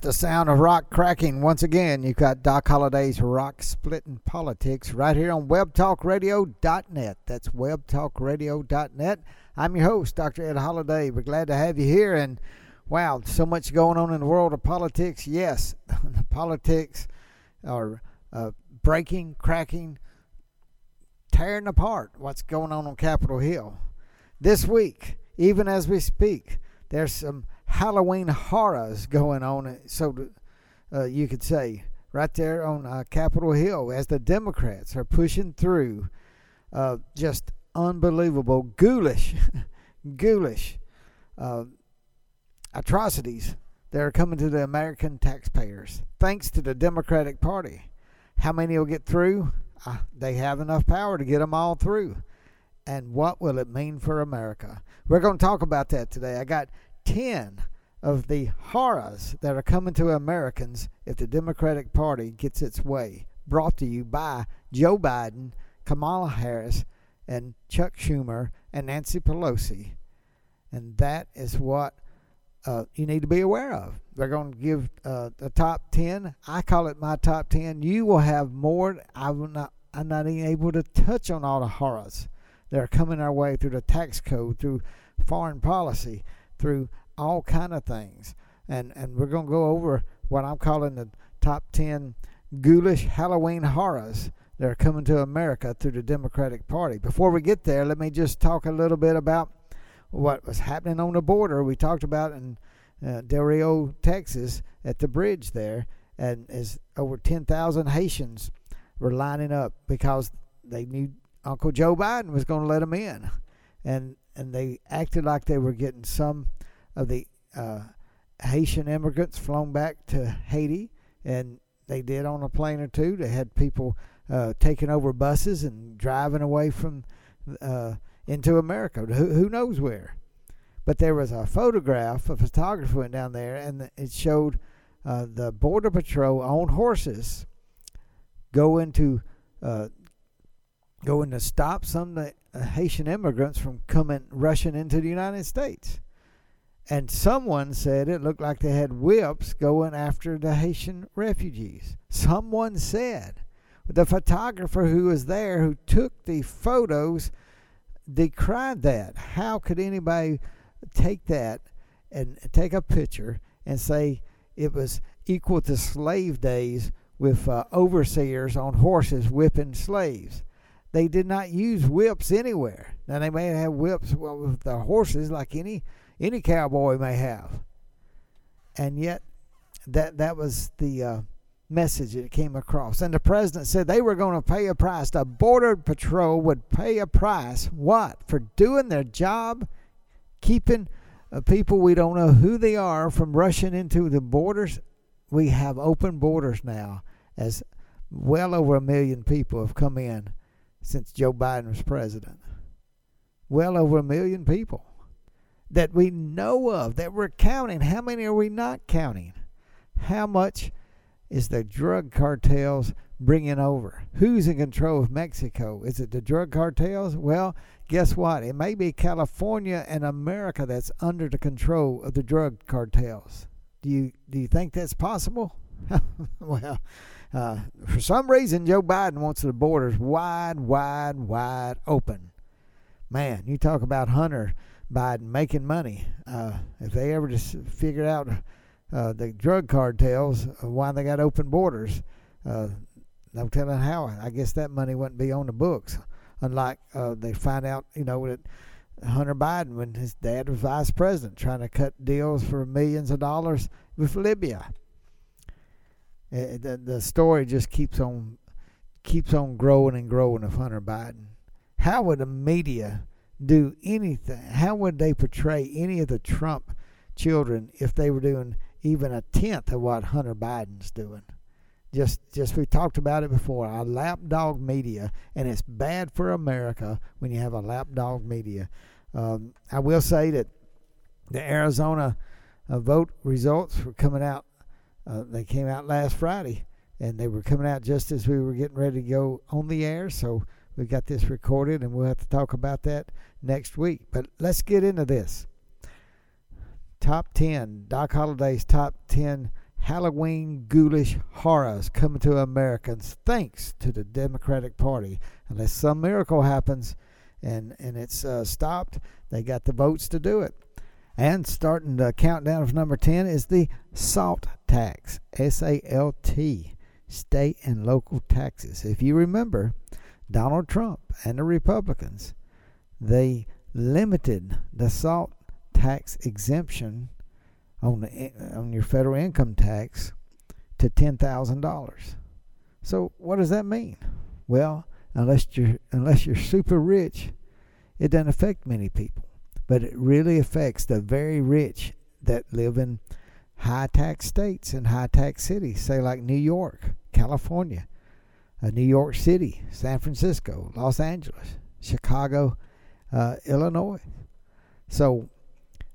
The sound of rock cracking. Once again, you've got Doc Holliday's Rock Splitting Politics right here on webtalkradio.net. That's webtalkradio.net. I'm your host, Dr. Ed Holliday. We're glad to have you here. And wow, so much going on in the world of politics. Yes, the politics are uh, breaking, cracking, tearing apart what's going on on Capitol Hill. This week, even as we speak, there's some Halloween horrors going on, so uh, you could say, right there on uh, Capitol Hill as the Democrats are pushing through uh, just unbelievable, ghoulish, ghoulish uh, atrocities that are coming to the American taxpayers thanks to the Democratic Party. How many will get through? Uh, they have enough power to get them all through. And what will it mean for America? We're going to talk about that today. I got 10 of the horrors that are coming to Americans if the Democratic Party gets its way. Brought to you by Joe Biden, Kamala Harris, and Chuck Schumer and Nancy Pelosi. And that is what uh, you need to be aware of. They're going to give uh, the top 10. I call it my top 10. You will have more. I will not, I'm not even able to touch on all the horrors that are coming our way through the tax code, through foreign policy through all kind of things. And and we're going to go over what I'm calling the top 10 ghoulish Halloween horrors that are coming to America through the Democratic Party. Before we get there, let me just talk a little bit about what was happening on the border. We talked about in uh, Del Rio, Texas, at the bridge there, and as over 10,000 Haitians were lining up because they knew Uncle Joe Biden was going to let them in, and and they acted like they were getting some of the uh, Haitian immigrants flown back to Haiti, and they did on a plane or two. They had people uh, taking over buses and driving away from uh, into America. Who, who knows where? But there was a photograph. A photographer went down there, and it showed uh, the border patrol on horses go into uh, going to stop some Haitian immigrants from coming rushing into the United States. And someone said it looked like they had whips going after the Haitian refugees. Someone said. The photographer who was there, who took the photos, decried that. How could anybody take that and take a picture and say it was equal to slave days with uh, overseers on horses whipping slaves? They did not use whips anywhere. Now they may have whips with the horses like any any cowboy may have, and yet that that was the uh, message that came across. And the president said they were going to pay a price. The border patrol would pay a price. What for doing their job, keeping uh, people we don't know who they are from rushing into the borders. We have open borders now, as well over a million people have come in since Joe Biden was president. Well over a million people that we know of, that we're counting. How many are we not counting? How much is the drug cartels bringing over? Who's in control of Mexico? Is it the drug cartels? Well, guess what? It may be California and America that's under the control of the drug cartels. Do you do you think that's possible? well, uh, for some reason, Joe Biden wants the borders wide, wide, wide open. Man, you talk about Hunter Biden making money. Uh, if they ever just figured out uh, the drug cartels, why they got open borders, uh, no telling how. I guess that money wouldn't be on the books. Unlike uh, they find out, you know, that Hunter Biden when his dad was vice president, trying to cut deals for millions of dollars with Libya. Uh, the, the story just keeps on keeps on growing and growing of Hunter Biden. How would the media do anything? How would they portray any of the Trump children if they were doing even a tenth of what Hunter Biden's doing? Just, just we talked about it before. Our lapdog media, and it's bad for America when you have a lapdog media. Um, I will say that the Arizona uh, vote results were coming out. Uh, they came out last Friday, and they were coming out just as we were getting ready to go on the air. So we got this recorded, and we'll have to talk about that next week. But let's get into this. Top 10, Doc Holliday's top 10 Halloween ghoulish horrors coming to Americans thanks to the Democratic Party. Unless some miracle happens and, and it's uh, stopped, they got the votes to do it. And starting the countdown of number 10 is the SALT tax, S A L T, state and local taxes. If you remember, Donald Trump and the Republicans, they limited the SALT tax exemption on the, on your federal income tax to ten thousand dollars. So what does that mean? Well, unless you're unless you're super rich, it doesn't affect many people, but it really affects the very rich that live in high tax states and high tax cities, say like New York, California, uh, New York City, San Francisco, Los Angeles, Chicago, uh, Illinois. So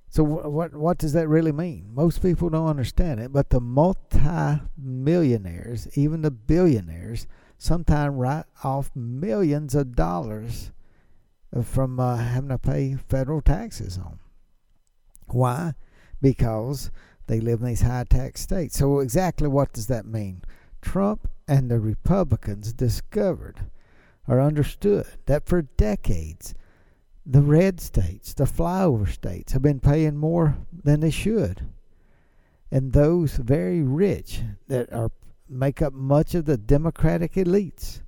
so what what does that really mean? Most people don't understand it, but the multi-millionaires, even the billionaires, sometimes write off millions of dollars from uh, having to pay federal taxes on. Why? Because they live in these high tax states. So exactly what does that mean? Trump and the Republicans discovered or understood that for decades the red states, the flyover states, have been paying more than they should. And those very rich that are make up much of the democratic elites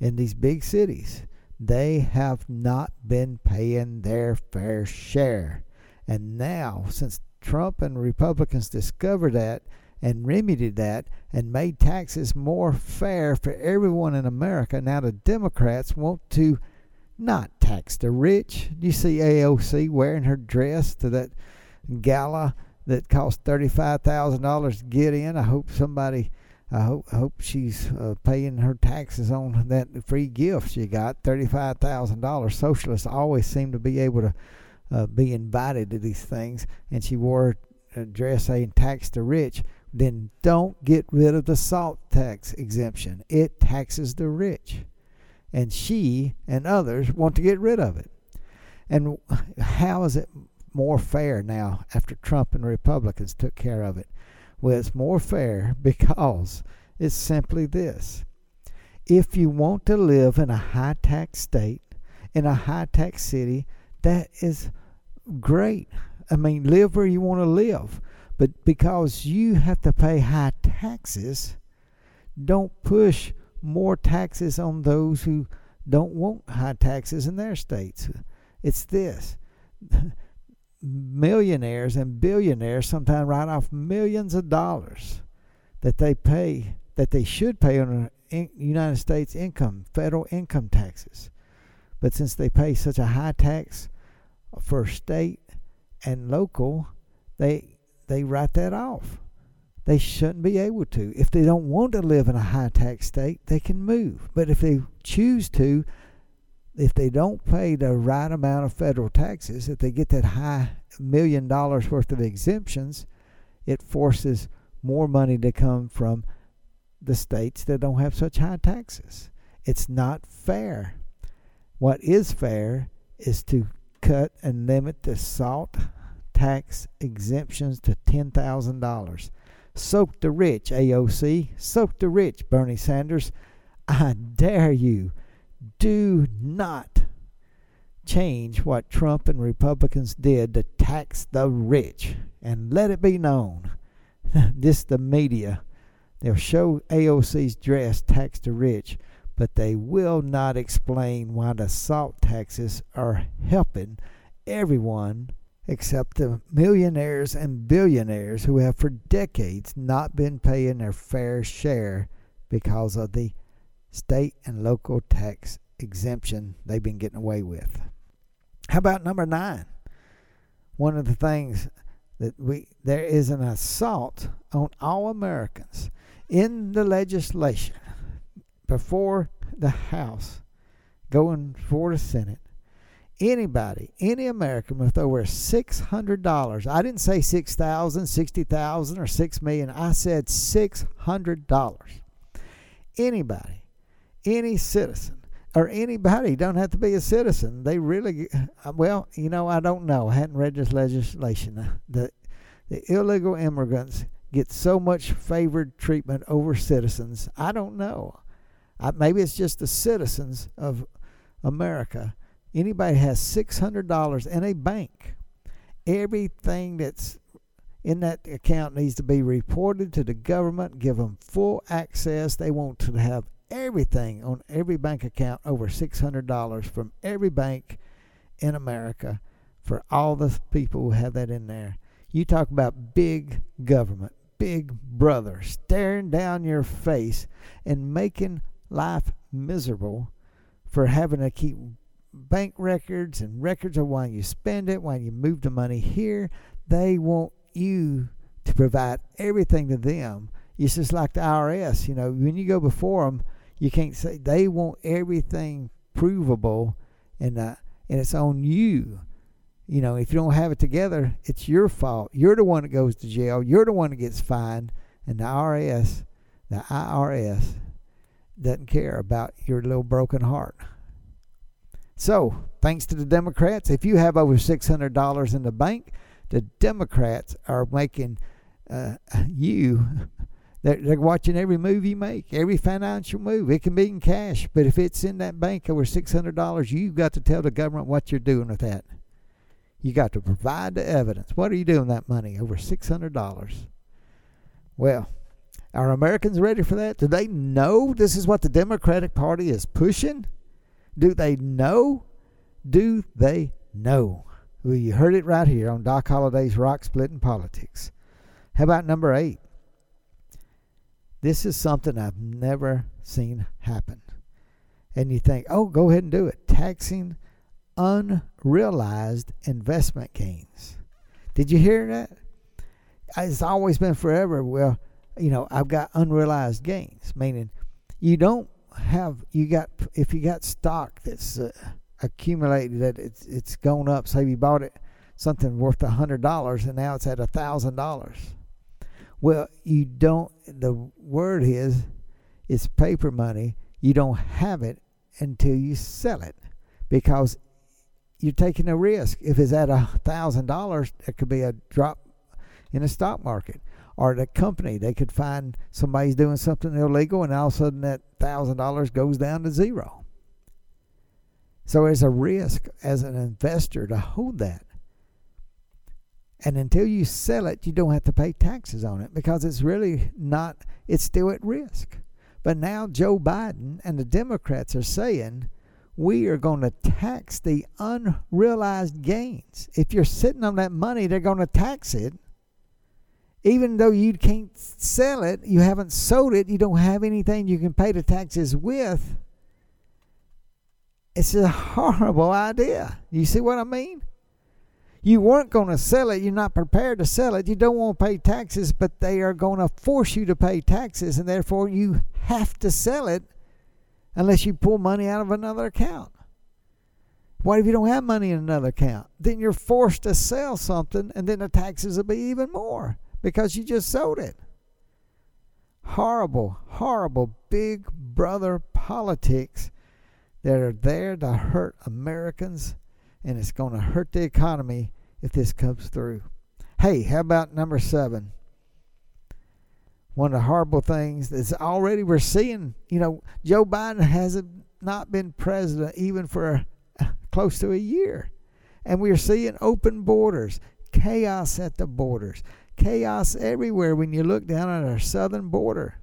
in these big cities, they have not been paying their fair share. And now, since Trump and Republicans discovered that and remedied that and made taxes more fair for everyone in America, now the Democrats want to not tax the rich. You see AOC wearing her dress to that gala that cost thirty-five thousand dollars to get in. I hope somebody, I hope, I hope she's uh, paying her taxes on that free gift she got. Thirty-five thousand dollars. Socialists always seem to be able to uh, be invited to these things, and she wore a dress saying "tax the rich." Then don't get rid of the salt tax exemption. It taxes the rich and she and others want to get rid of it. And how is it more fair now after Trump and Republicans took care of it? Well, it's more fair because it's simply this. If you want to live in a high tax state, in a high tax city, that is great. I mean, live where you want to live. But because you have to pay high taxes, don't push more taxes on those who don't want high taxes in their states. It's this millionaires and billionaires sometimes write off millions of dollars that they pay, that they should pay on United States income, federal income taxes. But since they pay such a high tax for state and local, they they write that off. They shouldn't be able to. If they don't want to live in a high tax state, they can move. But if they choose to, if they don't pay the right amount of federal taxes, if they get that high million dollars worth of exemptions, it forces more money to come from the states that don't have such high taxes. It's not fair. What is fair is to cut and limit the SALT tax exemptions to $10,000. Soak the rich, AOC. Soak the rich, Bernie Sanders. I dare you. Do not change what Trump and Republicans did to tax the rich. And let it be known this the media. They'll show AOC's dress tax the rich, but they will not explain why the salt taxes are helping everyone except the millionaires and billionaires who have for decades not been paying their fair share because of the state and local tax exemption they've been getting away with. How about number nine? One of the things that we there is an assault on all Americans in the legislation before the House going for the Senate. Anybody, any American with over six hundred dollars. I didn't say six thousand, sixty thousand, or six million. I said six hundred dollars. Anybody, any citizen or anybody don't have to be a citizen. They really, uh, well, you know, I don't know. I hadn't read this legislation. Uh, the the illegal immigrants get so much favored treatment over citizens. I don't know. I, maybe it's just the citizens of America. Anybody has six hundred dollars in a bank. Everything that's in that account needs to be reported to the government. Give them full access. They want to have everything on every bank account over $600 from every bank in America for all the people who have that in there. You talk about big government, big brother staring down your face and making life miserable for having to keep bank records and records of why you spend it, why you move the money here. They want you to provide everything to them. It's just like the IRS. You know, when you go before them, you can't say they want everything provable, and uh, and it's on you. You know, if you don't have it together, it's your fault. You're the one that goes to jail. You're the one that gets fined, and the IRS, the IRS, doesn't care about your little broken heart. So, thanks to the Democrats, if you have over six hundred dollars in the bank, the Democrats are making uh, you they're, they're watching every move you make, every financial move. It can be in cash, but if it's in that bank over $600, you've got to tell the government what you're doing with that. You got to provide the evidence. What are you doing with that money? Over $600. Well, are Americans ready for that? Do they know this is what the Democratic Party is pushing? Do they know? Do they know? Well, you heard it right here on Doc Holliday's Rock Splitting Politics. How about number eight? This is something I've never seen happen. And you think, oh, go ahead and do it. Taxing unrealized investment gains. Did you hear that? It's always been forever. Well, you know, I've got unrealized gains, meaning you don't have you got if you got stock that's uh, accumulated that it's it's gone up. Say you bought it something worth a hundred dollars and now it's at a thousand dollars. Well, you don't. The word is, it's paper money. You don't have it until you sell it, because you're taking a risk. If it's at a thousand dollars, it could be a drop in the stock market, or the company they could find somebody's doing something illegal, and all of a sudden that thousand dollars goes down to zero. So there's a risk as an investor to hold that. And until you sell it, you don't have to pay taxes on it because it's really not, it's still at risk. But now Joe Biden and the Democrats are saying we are going to tax the unrealized gains. If you're sitting on that money, they're going to tax it. Even though you can't sell it, you haven't sold it, you don't have anything you can pay the taxes with. It's a horrible idea. You see what I mean? you weren't going to sell it, you're not prepared to sell it, you don't want to pay taxes, but they are going to force you to pay taxes, and therefore you have to sell it unless you pull money out of another account. What if you don't have money in another account? Then you're forced to sell something, and then the taxes will be even more because you just sold it. Horrible, horrible big brother politics that are there to hurt Americans and it's going to hurt the economy if this comes through. Hey, how about number seven? One of the horrible things that's already we're seeing, you know, Joe Biden hasn't not been president even for close to a year. And we're seeing open borders, chaos at the borders, chaos everywhere when you look down at our southern border.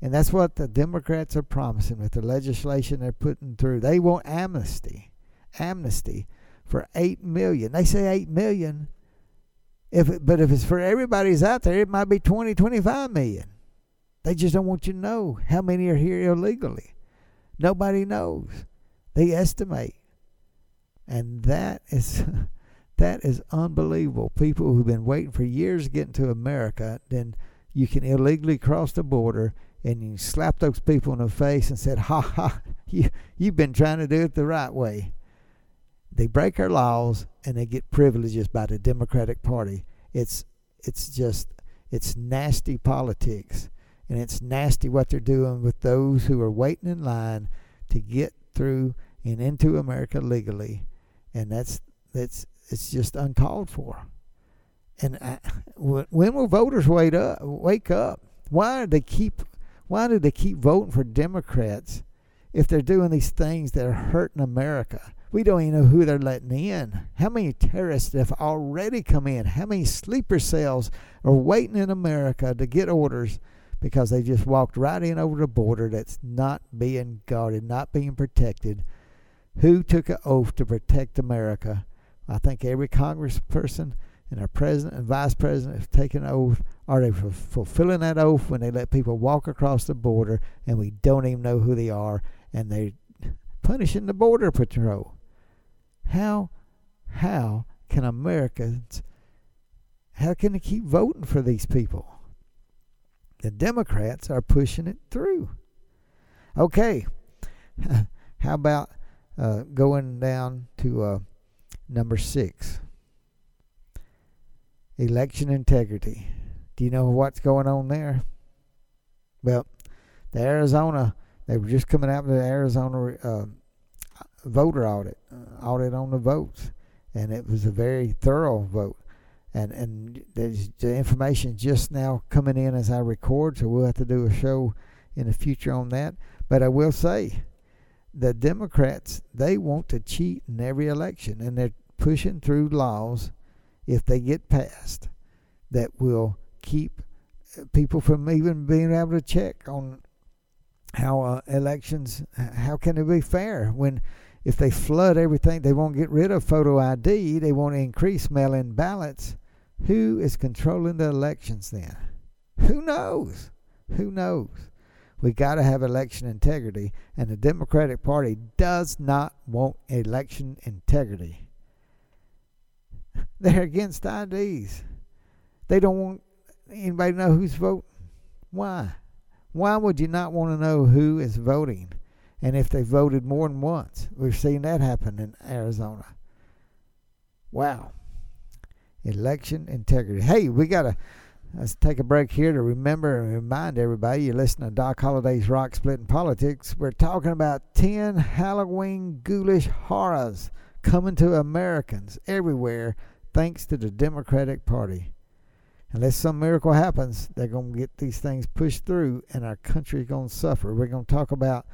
And that's what the Democrats are promising with the legislation they're putting through. They want amnesty. amnesty for eight million. They say eight million. If it, but if it's for everybody's out there, it might be 20, 25 million. They just don't want you to know how many are here illegally. Nobody knows. They estimate. And that is that is unbelievable. People who've been waiting for years to get into America, then you can illegally cross the border and you slap those people in the face and said, "Ha ha, you you've been trying to do it the right way." They break our laws and they get privileges by the Democratic Party. It's it's just it's nasty politics, and it's nasty what they're doing with those who are waiting in line to get through and into America legally, and that's that's it's just uncalled for. And uh, I, when will voters wake up? Wake up? Why do they keep? Why do they keep voting for Democrats if they're doing these things that are hurting America? We don't even know who they're letting in. How many terrorists have already come in? How many sleeper cells are waiting in America to get orders because they just walked right in over the border that's not being guarded, not being protected? Who took an oath to protect America? I think every congressperson and our president and vice president have taken an oath. Are they fulfilling that oath when they let people walk across the border and we don't even know who they are and they're punishing the border patrol? How how can Americans how can they keep voting for these people? The Democrats are pushing it through. Okay, how about uh, going down to uh, number six? Election integrity. Do you know what's going on there? Well, the Arizona, they were just coming out with the Arizona uh, voter audit, uh, audit on the votes, and it was a very thorough vote. And and the information just now coming in as I record, so we'll have to do a show in the future on that. But I will say, the Democrats they want to cheat in every election, and they're pushing through laws if they get passed that will keep uh, people from even being able to check on how uh, elections how can it be fair when if they flood everything, they won't get rid of photo ID, they won't increase mail in ballots. Who is controlling the elections then? Who knows? Who knows? We got to have election integrity, and the Democratic Party does not want election integrity. They're against IDs. They don't want anybody to know who's voting. Why? Why would you not want to know who is voting? and if they voted more than once. We've seen that happen in Arizona. Wow. Election integrity. Hey, we got to let's take a break here to remember and remind everybody you listen to Doc Holliday's Rock Splitting Politics. We're talking about 10 Halloween ghoulish horrors coming to Americans everywhere thanks to the Democratic Party. Unless some miracle happens, they're going to get these things pushed through and our country's going to suffer. We're going to talk about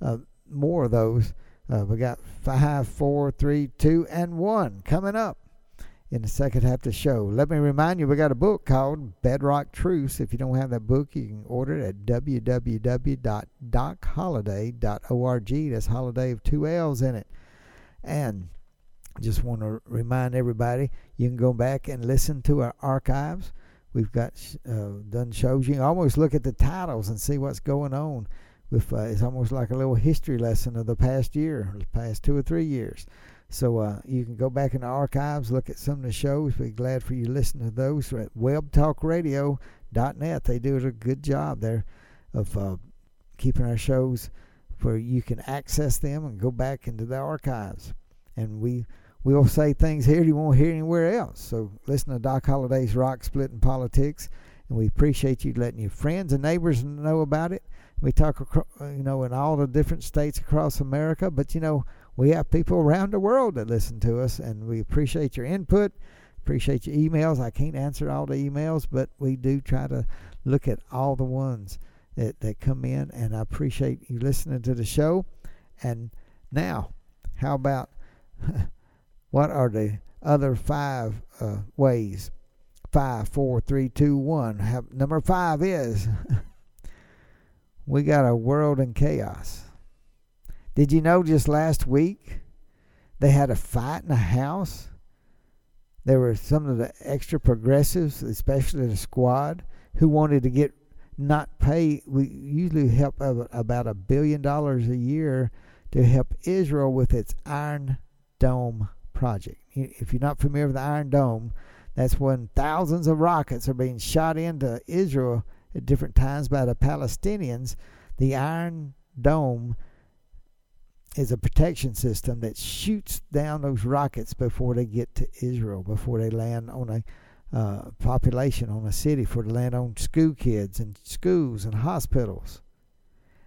uh, more of those. Uh, we got five, four, three, two, and one coming up in the second half of the show. Let me remind you, we got a book called Bedrock Truths. If you don't have that book, you can order it at www.docholliday.org. That's holiday of two L's in it. And just want to remind everybody, you can go back and listen to our archives. We've got uh, done shows. You can almost look at the titles and see what's going on with uh, it's almost like a little history lesson of the past year, the past two or three years. So uh, you can go back in the archives, look at some of the shows. Be glad for you to listen to those at webtalkradio.net. They do a good job there of uh, keeping our shows where you can access them and go back into the archives. And we we'll say things here you won't hear anywhere else. So listen to Doc Holliday's Rock Splitting Politics, and we appreciate you letting your friends and neighbors know about it. We talk, you know, in all the different states across America, but you know, we have people around the world that listen to us, and we appreciate your input. Appreciate your emails. I can't answer all the emails, but we do try to look at all the ones that, that come in, and I appreciate you listening to the show. And now, how about what are the other five uh, ways? Five, four, three, two, one. Have, number five is we got a world in chaos. Did you know just last week They had a fight in the House. There were some of the extra progressives, especially the squad, who wanted to get not pay. We usually help about a billion dollars a year to help Israel with its Iron Dome project. If you're not familiar with the Iron Dome, that's when thousands of rockets are being shot into Israel at different times by the Palestinians. The Iron Dome is a protection system that shoots down those rockets before they get to Israel, before they land on a uh, population, on a city, for to land on school kids and schools and hospitals.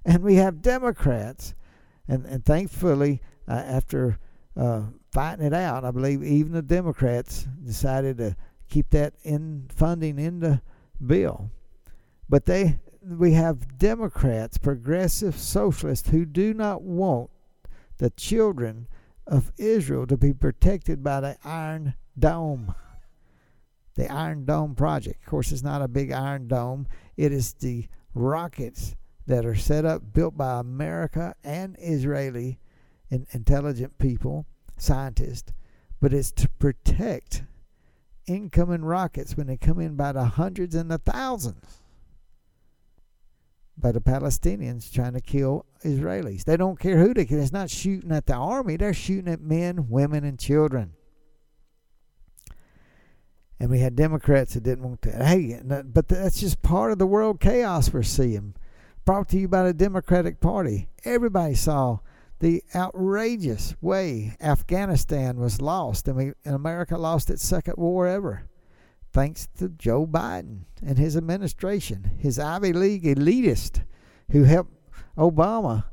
And we have Democrats, and, and thankfully, uh, after uh, fighting it out, I believe even the Democrats decided to keep that in funding in the bill. But they we have Democrats, progressive socialists who do not want the children of Israel to be protected by the Iron Dome. The Iron Dome project. Of course, it's not a big Iron Dome, it is the rockets that are set up, built by America and Israeli intelligent people, scientists, but it's to protect incoming rockets when they come in by the hundreds and the thousands by the Palestinians trying to kill Israelis. They don't care who they kill. It's not shooting at the army, they're shooting at men, women, and children. And we had Democrats that didn't want that. Hey, but that's just part of the world chaos we're seeing. Brought to you by the Democratic Party. Everybody saw the outrageous way Afghanistan was lost, and, we, and America lost its second war ever thanks to Joe Biden and his administration, his Ivy League elitist who helped Obama.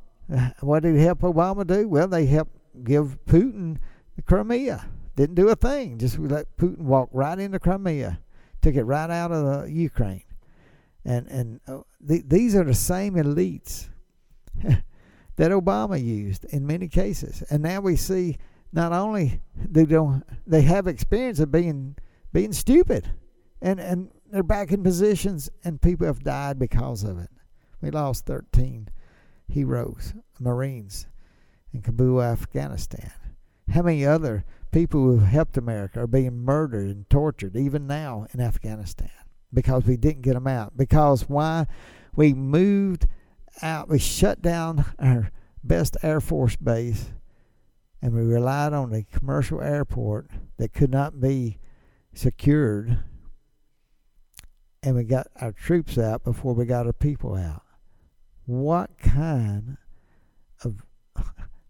What did he help Obama do? Well, they helped give Putin the Crimea. Didn't do a thing. Just let Putin walk right into Crimea. Took it right out of the Ukraine. And and uh, th- these are the same elites that Obama used in many cases. And now we see not only they don't they have experience of being being stupid. And, and they're back in positions, and people have died because of it. We lost 13 heroes, Marines, in Kabul, Afghanistan. How many other people who have helped America are being murdered and tortured, even now in Afghanistan, because we didn't get them out? Because why? We moved out, we shut down our best Air Force base, and we relied on a commercial airport that could not be secured and we got our troops out before we got our people out. What kind of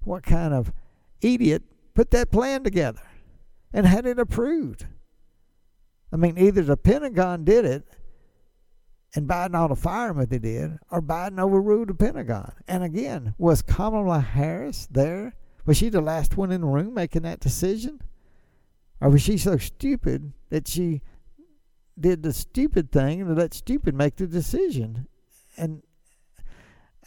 what kind of idiot put that plan together and had it approved? I mean, either the Pentagon did it and Biden ought to fire him if they did, or Biden overruled the Pentagon. And again, was Kamala Harris there? Was she the last one in the room making that decision? Or was she so stupid that she did the stupid thing and let stupid make the decision? And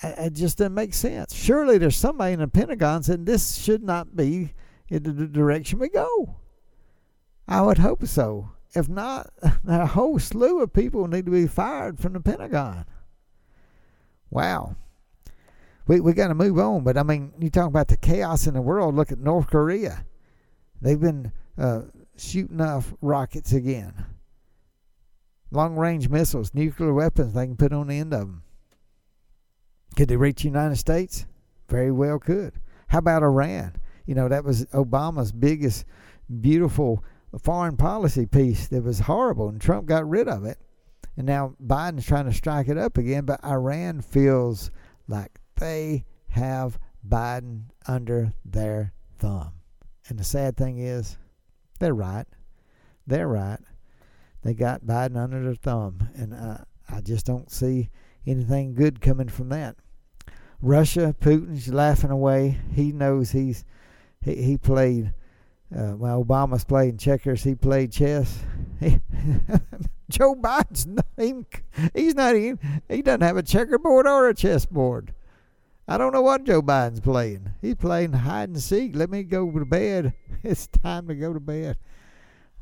uh, it just doesn't make sense. Surely there's somebody in the Pentagon saying this should not be in the direction we go. I would hope so. If not, a whole slew of people need to be fired from the Pentagon. Wow. We we got to move on, but I mean, you talk about the chaos in the world. Look at North Korea. They've been uh, shooting off rockets again. Long range missiles, nuclear weapons they can put on the end of them. Could they reach the United States? Very well could. How about Iran? You know, that was Obama's biggest, beautiful foreign policy piece that was horrible, and Trump got rid of it. And now Biden's trying to strike it up again, but Iran feels like they have Biden under their thumb. And the sad thing is, they're right. They're right. They got Biden under their thumb, and uh, I just don't see anything good coming from that. Russia, Putin's laughing away. He knows he's he, he played. Uh, well, Obama's playing checkers. He played chess. He, Joe Biden's not even, he's not even, he doesn't have a checkerboard or a chessboard. I don't know what Joe Biden's playing. He's playing hide and seek. Let me go to bed. It's time to go to bed.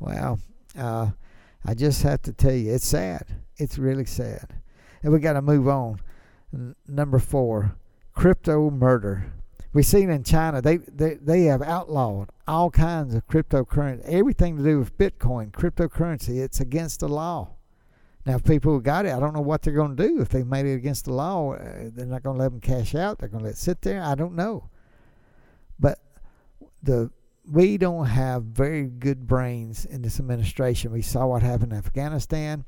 Well, Uh, I just have to tell you, it's sad. It's really sad. And we got to move on. N- number four, crypto murder. We've seen in China they, they they have outlawed all kinds of cryptocurrency, everything to do with Bitcoin, cryptocurrency. It's against the law. Now, if people got it, I don't know what they're going to do. If they made it against the law, uh, they're not going to let them cash out. They're going to let it sit there. I don't know. But the we don't have very good brains in this administration. We saw what happened in Afghanistan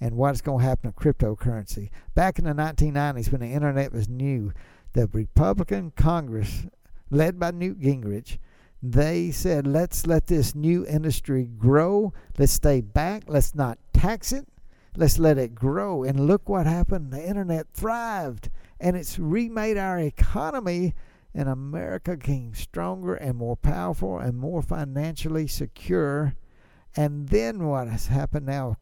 and what's going to happen to cryptocurrency. Back in the 1990s, when the internet was new, the Republican Congress, led by Newt Gingrich, they said, let's let this new industry grow. Let's stay back. Let's not tax it. Let's let it grow. And look what happened. The internet thrived and it's remade our economy and America became stronger and more powerful and more financially secure. And then what has happened now?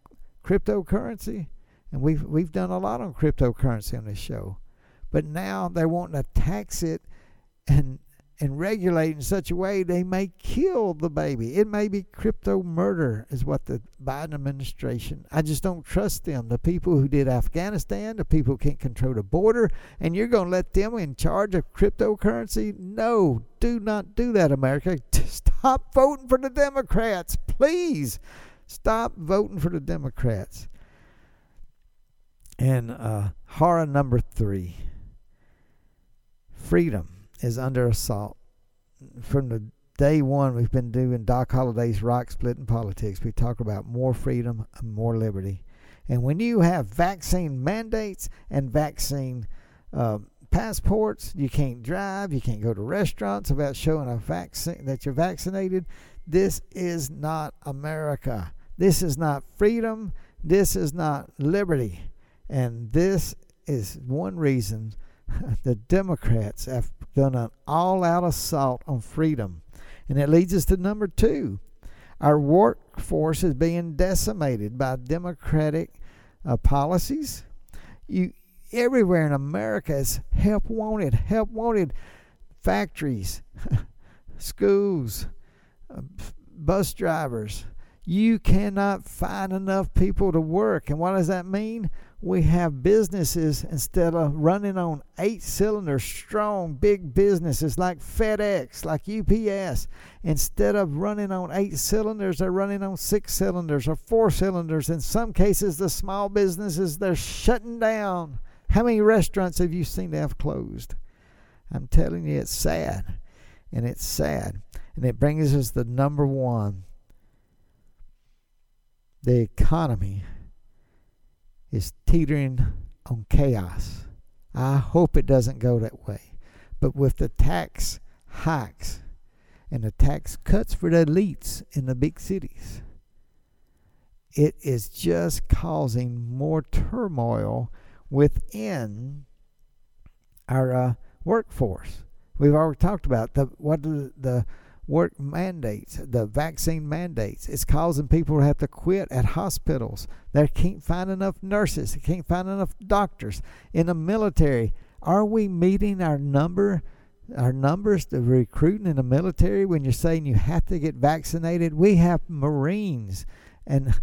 Cryptocurrency, and we've we've done a lot on cryptocurrency on this show, but now they're wanting to tax it and and regulate in such a way they may kill the baby. It may be crypto murder, is what the Biden administration. I just don't trust them. The people who did Afghanistan, the people who can't control the border, and you're going to let them in charge of cryptocurrency? No, do not do that, America. Stop voting for the Democrats, please. Stop voting for the Democrats. And uh, horror number three freedom is under assault. From the day one, we've been doing Doc Holliday's Rock Splitting Politics. We talk about more freedom and more liberty. And when you have vaccine mandates and vaccine uh, passports, you can't drive, you can't go to restaurants without showing a vaccine that you're vaccinated. This is not America. This is not freedom. This is not liberty. And this is one reason the Democrats have done an all out assault on freedom. And it leads us to number two. Our workforce is being decimated by Democratic uh, policies. You everywhere in America is help wanted, help wanted. Factories, schools, uh, bus drivers. You cannot find enough people to work. And what does that mean? We have businesses instead of running on eight cylinder strong big businesses like FedEx, like UPS, instead of running on eight cylinders, they're running on six cylinders or four cylinders. In some cases, the small businesses they're shutting down. How many restaurants have you seen that have closed? I'm telling you, it's sad, and it's sad, and it brings us the number one. The economy is teetering on chaos. I hope it doesn't go that way. But with the tax hikes and the tax cuts for the elites in the big cities, it is just causing more turmoil within our uh, workforce. We've already talked about the what the, the work mandates, the vaccine mandates. It's causing people to have to quit at hospitals. They can't find enough nurses. They can't find enough doctors. In the military, are we meeting our number? Our numbers, the recruiting in the military, when you're saying you have to get vaccinated, we have Marines and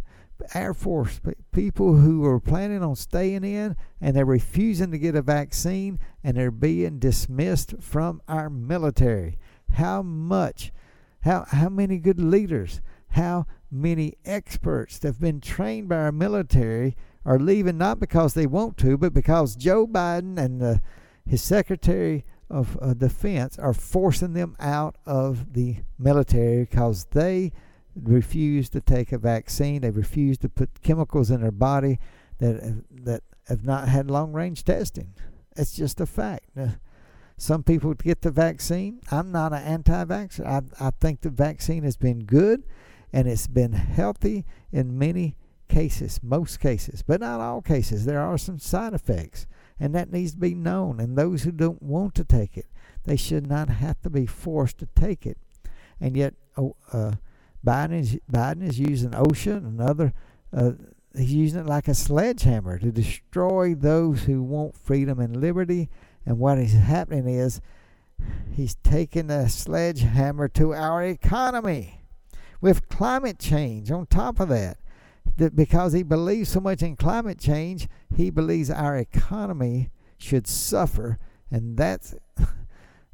Air Force people who are planning on staying in and they're refusing to get a vaccine and they're being dismissed from our military how much, how, how many good leaders, how many experts that have been trained by our military are leaving not because they want to, but because Joe Biden and the, his Secretary of uh, Defense are forcing them out of the military because they refuse to take a vaccine. They refuse to put chemicals in their body that that have not had long range testing. It's just a fact. Uh, some people get the vaccine. I'm not an anti vaxxer. I, I think the vaccine has been good and it's been healthy in many cases, most cases, but not all cases. There are some side effects, and that needs to be known. And those who don't want to take it, they should not have to be forced to take it. And yet, oh, uh, Biden is Biden is using OSHA and other. Uh, he's using it like a sledgehammer to destroy those who want freedom and liberty and what is happening is he's taking a sledgehammer to our economy with climate change on top of that. that because he believes so much in climate change, he believes our economy should suffer. And that's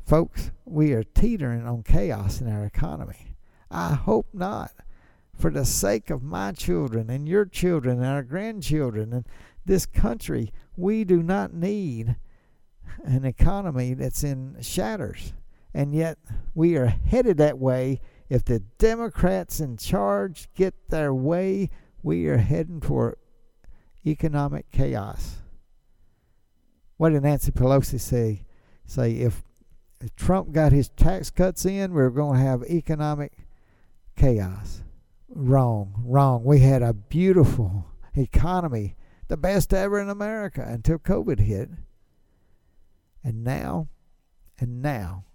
Folks, we are teetering on chaos in our economy. I hope not. For the sake of my children and your children and our grandchildren and this country, we do not need an economy that's in shatters. And yet, we are headed that way. If the Democrats in charge get their way, we are heading for economic chaos. What did Nancy Pelosi say? Say if, Trump got his tax cuts in, we're going to have economic chaos. Wrong, wrong. We had a beautiful economy, the best ever in America until COVID hit. And now, and now,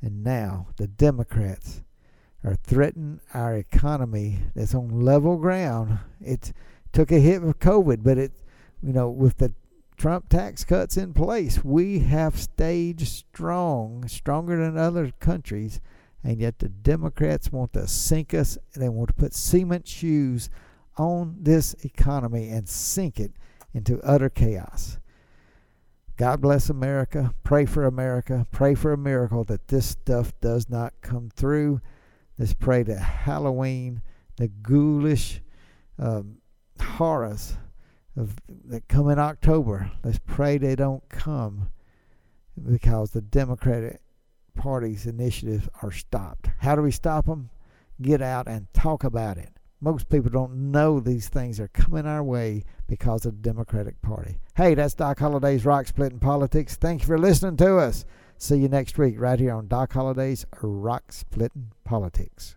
and now, the Democrats are threatening our economy that's on level ground. It took a hit with COVID, but it, you know, with the Trump tax cuts in place, we have stayed strong, stronger than other countries, and yet the Democrats want to sink us. They want to put cement shoes on this economy and sink it into utter chaos. God bless America. Pray for America. Pray for a miracle that this stuff does not come through. Let's pray that Halloween, the ghoulish um, horrors of, that come in October, let's pray they don't come because the Democratic Party's initiatives are stopped. How do we stop them? Get out and talk about it. Most people don't know these things are coming our way because of the Democratic Party. Hey, that's Doc Holliday's Rock Splitting Politics. Thank you for listening to us. See you next week right here on Doc Holliday's Rock Splitting Politics.